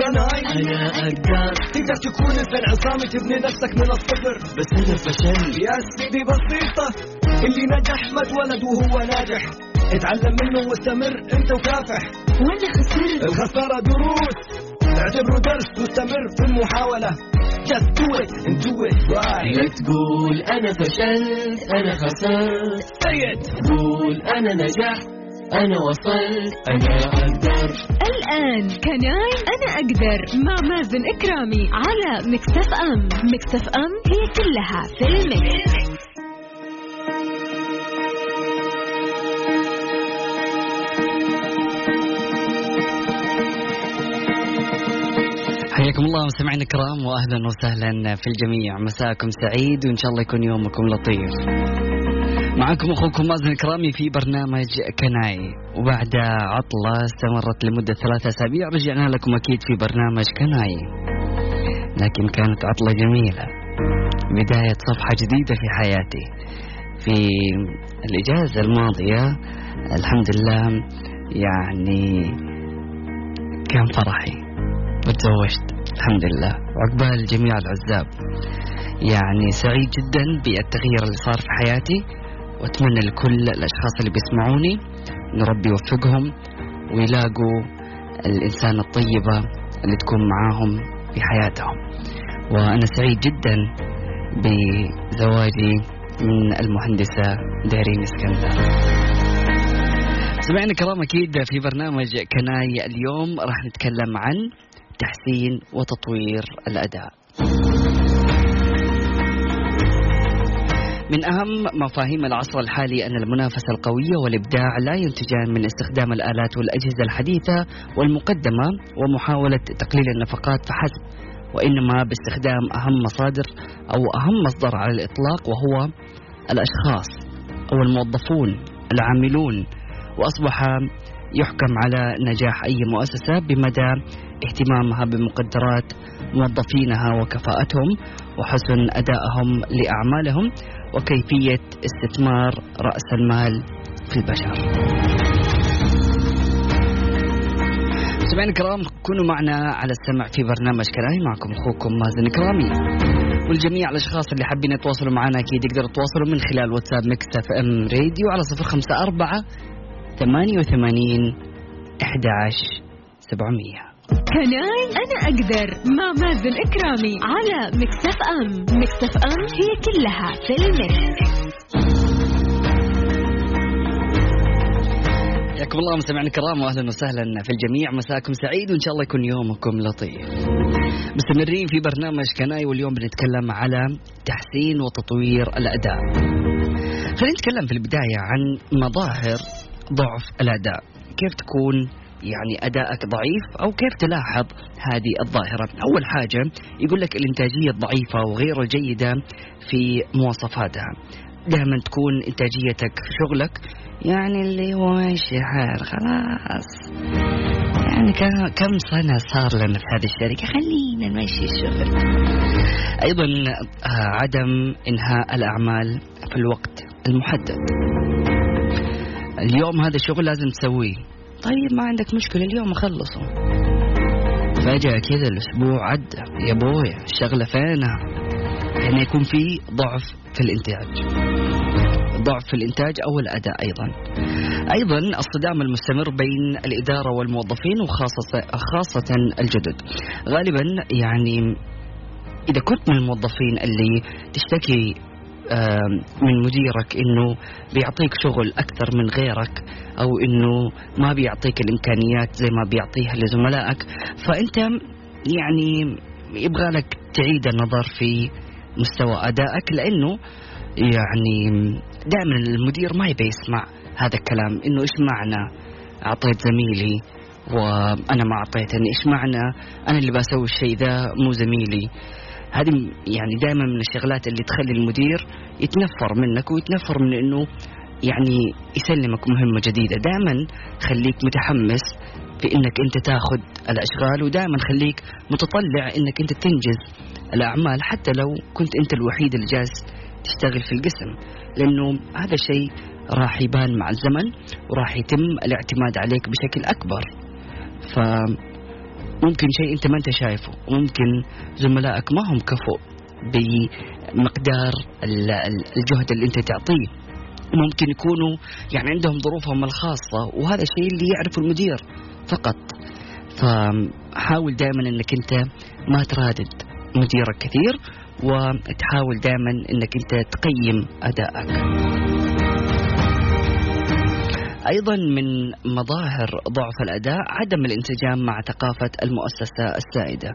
أنا أقدر. تقدر تكون إنسان عصامي تبني نفسك من الصفر. بس أنا فشلت. يا سيدي بسيطة اللي نجح ما اتولد وهو ناجح. اتعلم منه واستمر أنت وكافح. وأنا خسرت. الخسارة دروس. اعتبره درس واستمر في المحاولة. Just do it and do it right. لا تقول أنا فشلت أنا خسرت. Say it. قول أنا نجحت. أنا وصلت أنا أقدر. الآن كناي أنا أقدر مع مازن إكرامي على مكتف أم مكتف أم هي كلها في المكس. حياكم الله مستمعينا الكرام واهلا وسهلا في الجميع. مساكم سعيد وإن شاء الله يكون يومكم لطيف. معكم أخوكم مازن الكرامي في برنامج كناي. وبعد عطلة استمرت لمدة ثلاثة أسابيع رجعنا لكم أكيد في برنامج كناي. لكن كانت عطلة جميلة. بداية صفحة جديدة في حياتي. في الإجازة الماضية الحمد لله يعني كان فرحي. وتزوجت الحمد لله. وعقبال جميع العزاب. يعني سعيد جدا بالتغيير اللي صار في حياتي. وأتمنى لكل الأشخاص اللي بيسمعوني إن ربي يوفقهم ويلاقوا الانسان الطيبة اللي تكون معاهم في حياتهم. وأنا سعيد جدا بزواجي من المهندسة دارين اسكندر. سمعنا الكرام أكيد في برنامج كناي اليوم. راح نتكلم عن تحسين وتطوير الأداء. من أهم مفاهيم العصر الحالي أن المنافسة القوية والإبداع لا ينتجان من استخدام الآلات والأجهزة الحديثة والمقدمة ومحاولة تقليل النفقات فحسب وإنما باستخدام أهم مصادر أو أهم مصدر على الإطلاق وهو الأشخاص أو الموظفون العاملون وأصبح يحكم على نجاح أي مؤسسة بمدى اهتمامها بمقدرات موظفينها وكفاءتهم وحسن أدائهم لأعمالهم. وكيفية استثمار رأس المال في البشر. مستمعينا الكرام كونوا معنا على السمع في برنامج كلامي معكم أخوكم مازن كرامي والجميع الأشخاص اللي حابين يتواصلوا معنا أكيد يقدروا يتواصلوا من خلال واتساب Mix FM Radio على 054 88 11 700 كناي أنا أقدر مع مازن إكرامي على مكتف أم مكتف أم هي كلها في المكس. حياكم الله مستمعينا الكرام واهلا وسهلا في الجميع مساكم سعيد وإن شاء الله يكون يومكم لطيف. مستمرين في برنامج كناي واليوم بنتكلم على تحسين وتطوير الأداء. خلينا نتكلم في البداية عن مظاهر ضعف الأداء، كيف تكون يعني أدائك ضعيف أو كيف تلاحظ هذه الظاهرة؟ أول حاجة يقول لك الإنتاجية الضعيفه وغير الجيده في مواصفاتها. دائما تكون إنتاجيتك في شغلك يعني اللي هو ماشي حال خلاص. يعني كم كم سنة صار لنا في هذه الشركة؟ خلينا نمشي الشغل. أيضا آه، عدم إنهاء الأعمال في الوقت المحدد. اليوم هذا الشغل لازم تسويه. طيب ما عندك مشكلة اليوم أخلصه. فجأة كذا الأسبوع عدى يا بوي الشغلة فينها؟ هنا يكون في ضعف في الإنتاج. ضعف في الإنتاج أو الأداء أيضا. أيضا الصدام المستمر بين الإدارة والموظفين وخاصة خاصة الجدد. غالبا يعني إذا كنت من الموظفين اللي تشتكي من مديرك إنه بيعطيك شغل أكثر من غيرك أو إنه ما بيعطيك الإمكانيات زي ما بيعطيها لزملائك. فأنت يعني يبغى لك تعيد النظر في مستوى أدائك لأنه يعني دائما المدير ما يبي يسمع هذا الكلام إنه إيش معنى أعطيت زميلي وأنا ما اعطيتني إيش معنى أنا اللي بسوي الشيء ذا مو زميلي. هذه يعني دائما من الشغلات اللي تخلي المدير يتنفر منك ويتنفر من إنه يعني يسلمك مهمة جديدة. دائما خليك متحمس في إنك أنت تاخذ الأشغال ودائما خليك متطلع إنك أنت تنجز الأعمال حتى لو كنت أنت الوحيد اللي جالس تشتغل في القسم. لأنه هذا الشيء راح يبان مع الزمن وراح يتم الاعتماد عليك بشكل أكبر. ف ممكن شيء أنت ما أنت شايفه. وممكن زملائك ما هم كفؤ بمقدار الجهد اللي أنت تعطيه. ممكن يكونوا يعني عندهم ظروفهم الخاصة وهذا الشيء اللي يعرفه المدير فقط. فحاول دائما إنك أنت ما ترادد مديرك كثير وتحاول دائما إنك أنت تقيم أدائك. أيضا من مظاهر ضعف الأداء عدم الانسجام مع ثقافة المؤسسة السائدة.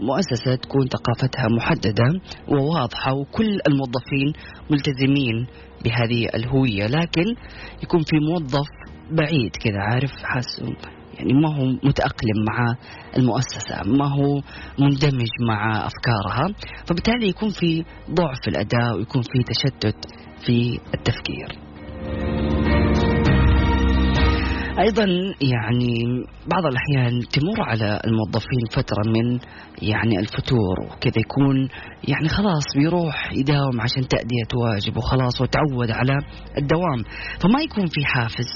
مؤسسة تكون ثقافتها محددة وواضحة وكل الموظفين ملتزمين بهذه الهوية لكن يكون في موظف بعيد كذا عارف؟ حاسس يعني ما هو متأقلم مع المؤسسة ما هو مندمج مع أفكارها فبالتالي يكون في ضعف الأداء ويكون في تشتت في التفكير. أيضا يعني بعض الأحيان تمر على الموظفين فترة من يعني الفتور وكذا يكون يعني خلاص بيروح يداوم عشان تأدية واجب وخلاص وتعود على الدوام. فما يكون في حافز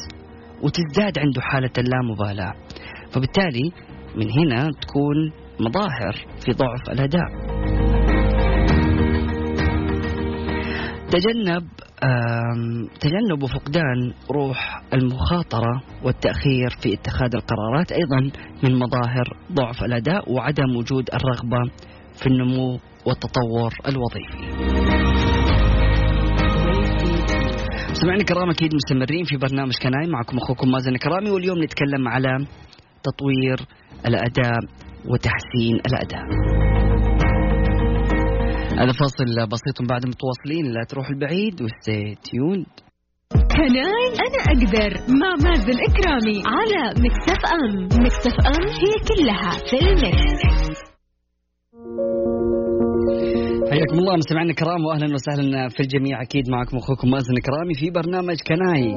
وتزداد عنده حالة اللامبالاة. فبالتالي من هنا تكون مظاهر في ضعف الأداء. تجنب تجنب وفقدان روح المخاطرة والتأخير في اتخاذ القرارات أيضا من مظاهر ضعف الأداء وعدم وجود الرغبة في النمو والتطور الوظيفي سمعنا الكرام أكيد مستمرين في برنامج Can I معكم أخوكم مازن كرامي واليوم نتكلم على تطوير الأداء وتحسين الأداء. هذا فاصل بسيط بعد متواصلين لا تروحوا بعيد و stay tuned Can I أنا أقدر مع مازن كرامي على Mix FM Mix FM هي كلها في ال mix. حياكم الله مستمعينا الكرام واهلا وسهلا في الجميع أكيد معكم أخوكم مازن كرامي في برنامج كناي.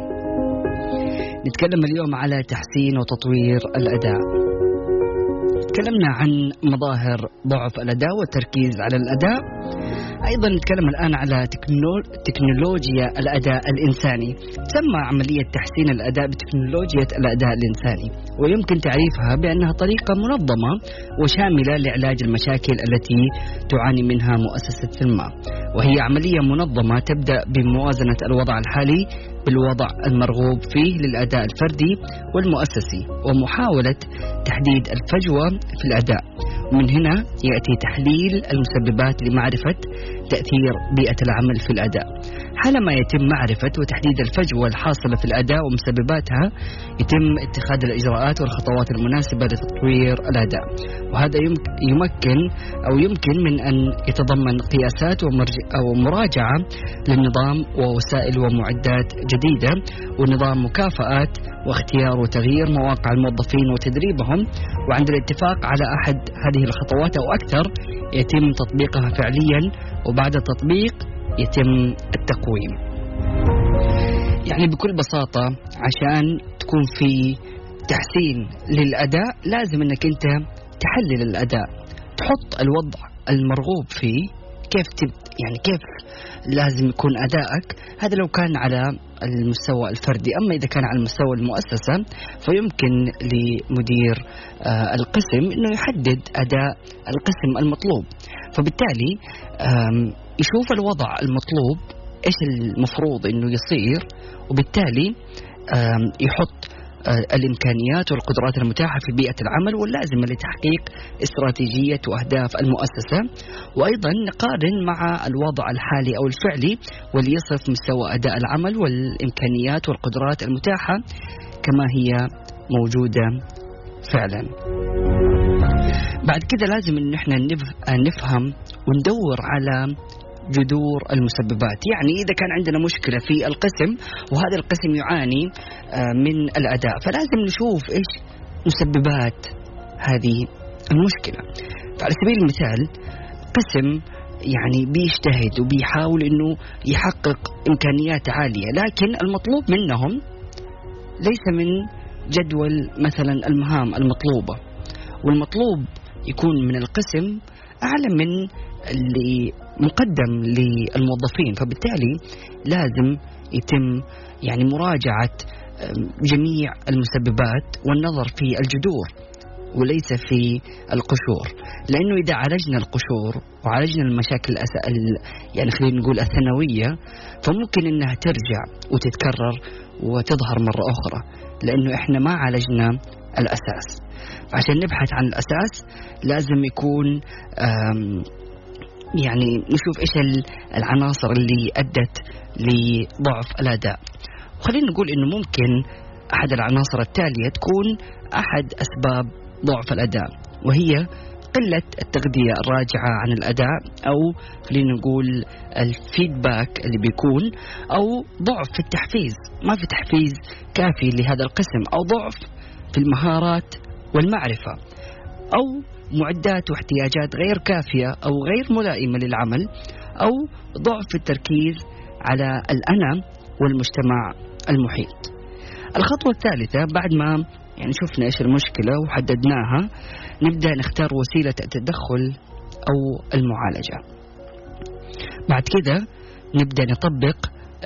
نتكلم اليوم على تحسين وتطوير الأداء. تكلمنا عن مظاهر ضعف الأداء والتركيز على الأداء. أيضا نتكلم الآن على تكنولوجيا الأداء الإنساني. تسمى عملية تحسين الأداء بتكنولوجيا الأداء الإنساني ويمكن تعريفها بأنها طريقة منظمة وشاملة لعلاج المشاكل التي تعاني منها مؤسسة ما وهي عملية منظمة تبدأ بموازنة الوضع الحالي بالوضع المرغوب فيه للأداء الفردي والمؤسسي ومحاولة تحديد الفجوة في الأداء. ومن هنا يأتي تحليل المسببات لمعرفة تأثير بيئة العمل في الأداء. حالما يتم معرفة وتحديد الفجوة الحاصلة في الأداء ومسبباتها يتم اتخاذ الإجراءات والخطوات المناسبة لتطوير الأداء. وهذا يمكن أو يمكن من أن يتضمن قياسات أو مراجعة للنظام ووسائل ومعدات جديدة ونظام مكافآت واختيار وتغيير مواقع الموظفين وتدريبهم. وعند الاتفاق على أحد هذه الخطوات أو أكثر يتم تطبيقها فعليا. وبعد التطبيق يتم التقويم. يعني بكل بساطة عشان تكون في تحسين للأداء لازم أنك أنت تحلل الأداء. تحط الوضع المرغوب فيه. كيف تب يعني كيف لازم يكون أدائك. هذا لو كان على المستوى الفردي. أما إذا كان على مستوى المؤسسة فيمكن لمدير آه القسم أنه يحدد أداء القسم المطلوب. فبالتالي يشوف الوضع المطلوب إيش المفروض إنه يصير وبالتالي يحط الإمكانيات والقدرات المتاحة في بيئة العمل واللازمة لتحقيق استراتيجية وأهداف المؤسسة وأيضا نقارن مع الوضع الحالي أو الفعلي وليصف مستوى أداء العمل والإمكانيات والقدرات المتاحة كما هي موجودة فعلا. بعد كذا لازم إن إحنا نفهم وندور على جذور المسببات. يعني إذا كان عندنا مشكلة في القسم وهذا القسم يعاني آه، من الأداء فلازم نشوف إيش مسببات هذه المشكلة. فعلى سبيل المثال قسم يعني بيجتهد وبيحاول إنه يحقق إمكانيات عالية لكن المطلوب منهم ليس من جدول مثلا المهام المطلوبة. والمطلوب يكون من القسم أعلى من اللي مقدم للموظفين فبالتالي لازم يتم يعني مراجعة جميع المسببات والنظر في الجذور وليس في القشور. لأنه إذا عالجنا القشور وعالجنا المشاكل الأس... يعني خلينا نقول الثانوية فممكن أنها ترجع وتتكرر وتظهر مرة أخرى لأنه إحنا ما عالجنا الأساس. عشان نبحث عن الأساس لازم يكون يعني نشوف إيش العناصر اللي أدت لضعف الأداء. وخلينا نقول إنه ممكن أحد العناصر التالية تكون أحد أسباب ضعف الأداء وهي قلة التغذية الراجعة عن الأداء أو خلينا نقول الفيدباك اللي بيكون أو ضعف في التحفيز. ما في تحفيز كافي لهذا القسم أو ضعف في المهارات والمعرفة. أو معدات واحتياجات غير كافية أو غير ملائمة للعمل أو ضعف التركيز على الأنا والمجتمع المحيط. الخطوة الثالثة بعد ما يعني شفنا إيش المشكلة وحددناها نبدأ نختار وسيلة التدخل أو المعالجة. بعد كده نبدأ نطبق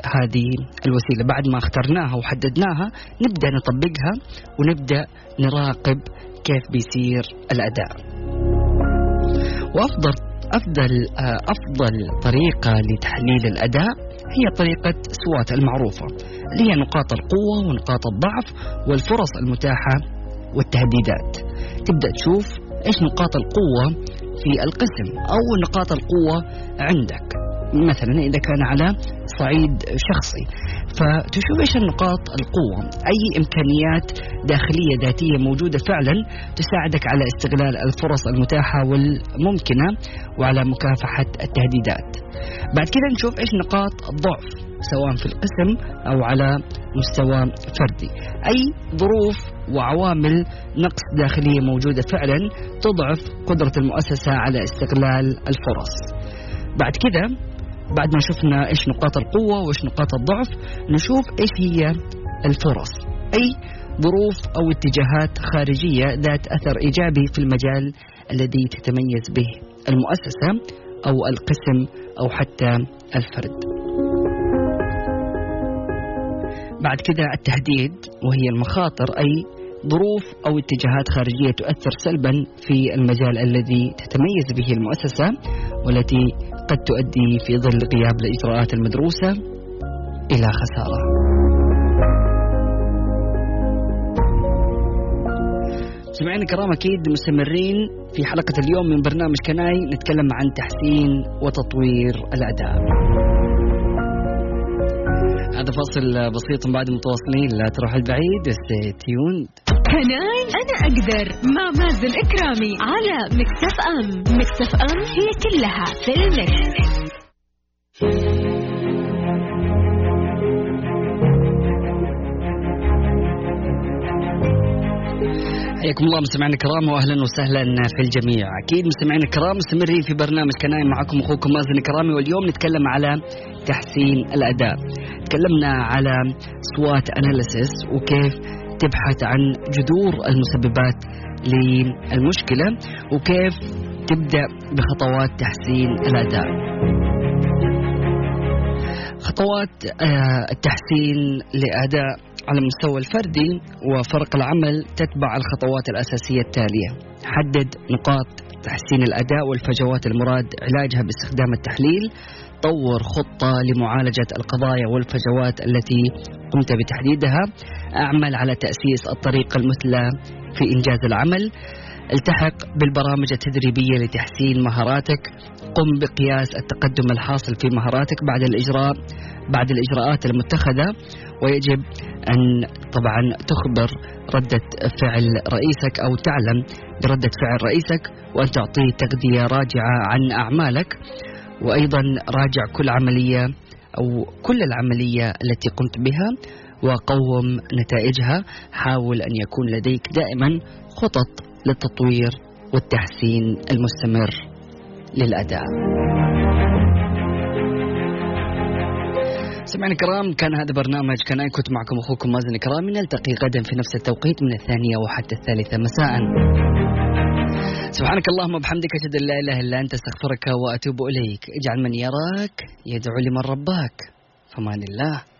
هذه الوسيلة. بعد ما اخترناها وحددناها نبدأ نطبقها ونبدأ نراقب كيف بيصير الأداء. وأفضل أفضل أفضل طريقة لتحليل الأداء هي طريقة سوات المعروفة اللي هي نقاط القوة ونقاط الضعف والفرص المتاحة والتهديدات. تبدأ تشوف إيش نقاط القوة في القسم أو نقاط القوة عندك. مثلا إذا كان على صعيد شخصي فتشوف إيش النقاط القوة. أي إمكانيات داخلية ذاتية موجودة فعلا تساعدك على استغلال الفرص المتاحة والممكنة وعلى مكافحة التهديدات. بعد كده نشوف إيش نقاط الضعف سواء في القسم أو على مستوى فردي. أي ظروف وعوامل نقص داخلية موجودة فعلا تضعف قدرة المؤسسة على استغلال الفرص. بعد كده بعد ما شفنا إيش نقاط القوة وإيش نقاط الضعف نشوف إيش هي الفرص أي ظروف أو اتجاهات خارجية ذات أثر إيجابي في المجال الذي تتميز به المؤسسة أو القسم أو حتى الفرد. بعد كده التهديد وهي المخاطر أي ظروف أو اتجاهات خارجية تؤثر سلبا في المجال الذي تتميز به المؤسسة والتي قد تؤدي في ظل غياب الإجراءات المدروسة إلى خسارة. سمعنا الكرام أكيد مستمرين في حلقة اليوم من برنامج كناي نتكلم عن تحسين وتطوير الأداء. هذا فاصل بسيط بعد متواصلين لا تروح البعيد تيون كناي أنا أقدر مع مازن إكرامي على مكتف أم مكتف أم هي كلها في المكس. حياكم الله مستمعينا الكرام واهلا وسهلا في الجميع، أكيد مستمعينا الكرام مستمرين في برنامج كنايم معكم أخوكم مازن الكرامي واليوم نتكلم على تحسين الأداء. تكلمنا على سوات أناليسيس وكيف تبحث عن جذور المسببات للمشكلة وكيف تبدأ بخطوات تحسين الأداء. خطوات آه، التحسين لأداء على المستوى الفردي وفرق العمل تتبع الخطوات الأساسية التالية حدد نقاط تحسين الأداء والفجوات المراد علاجها باستخدام التحليل طور خطة لمعالجة القضايا والفجوات التي قمت بتحديدها. أعمل على تأسيس الطريقة المثلى في إنجاز العمل. التحق بالبرامج التدريبية لتحسين مهاراتك. قم بقياس التقدم الحاصل في مهاراتك بعد الإجراء بعد الإجراءات المتخذة. ويجب أن طبعا تخبر ردة فعل رئيسك أو تعلم بردة فعل رئيسك وأن تعطيه تغذية راجعة عن أعمالك. وأيضا راجع كل عملية أو كل العملية التي قمت بها وقوم نتائجها حاول أن يكون لديك دائما خطط للتطوير والتحسين المستمر للأداء سمعنا الكرام كان هذا برنامج كان كنت معكم أخوكم مازن الكرامي نلتقي غدا في نفس التوقيت من الثانية وحتى الثالثة مساء. سبحانك اللهم وبحمدك أشهد أن لا إله إلا أنت أستغفرك وأتوب إليك، اجعل من يراك يدعو لمن رباك. فمان الله.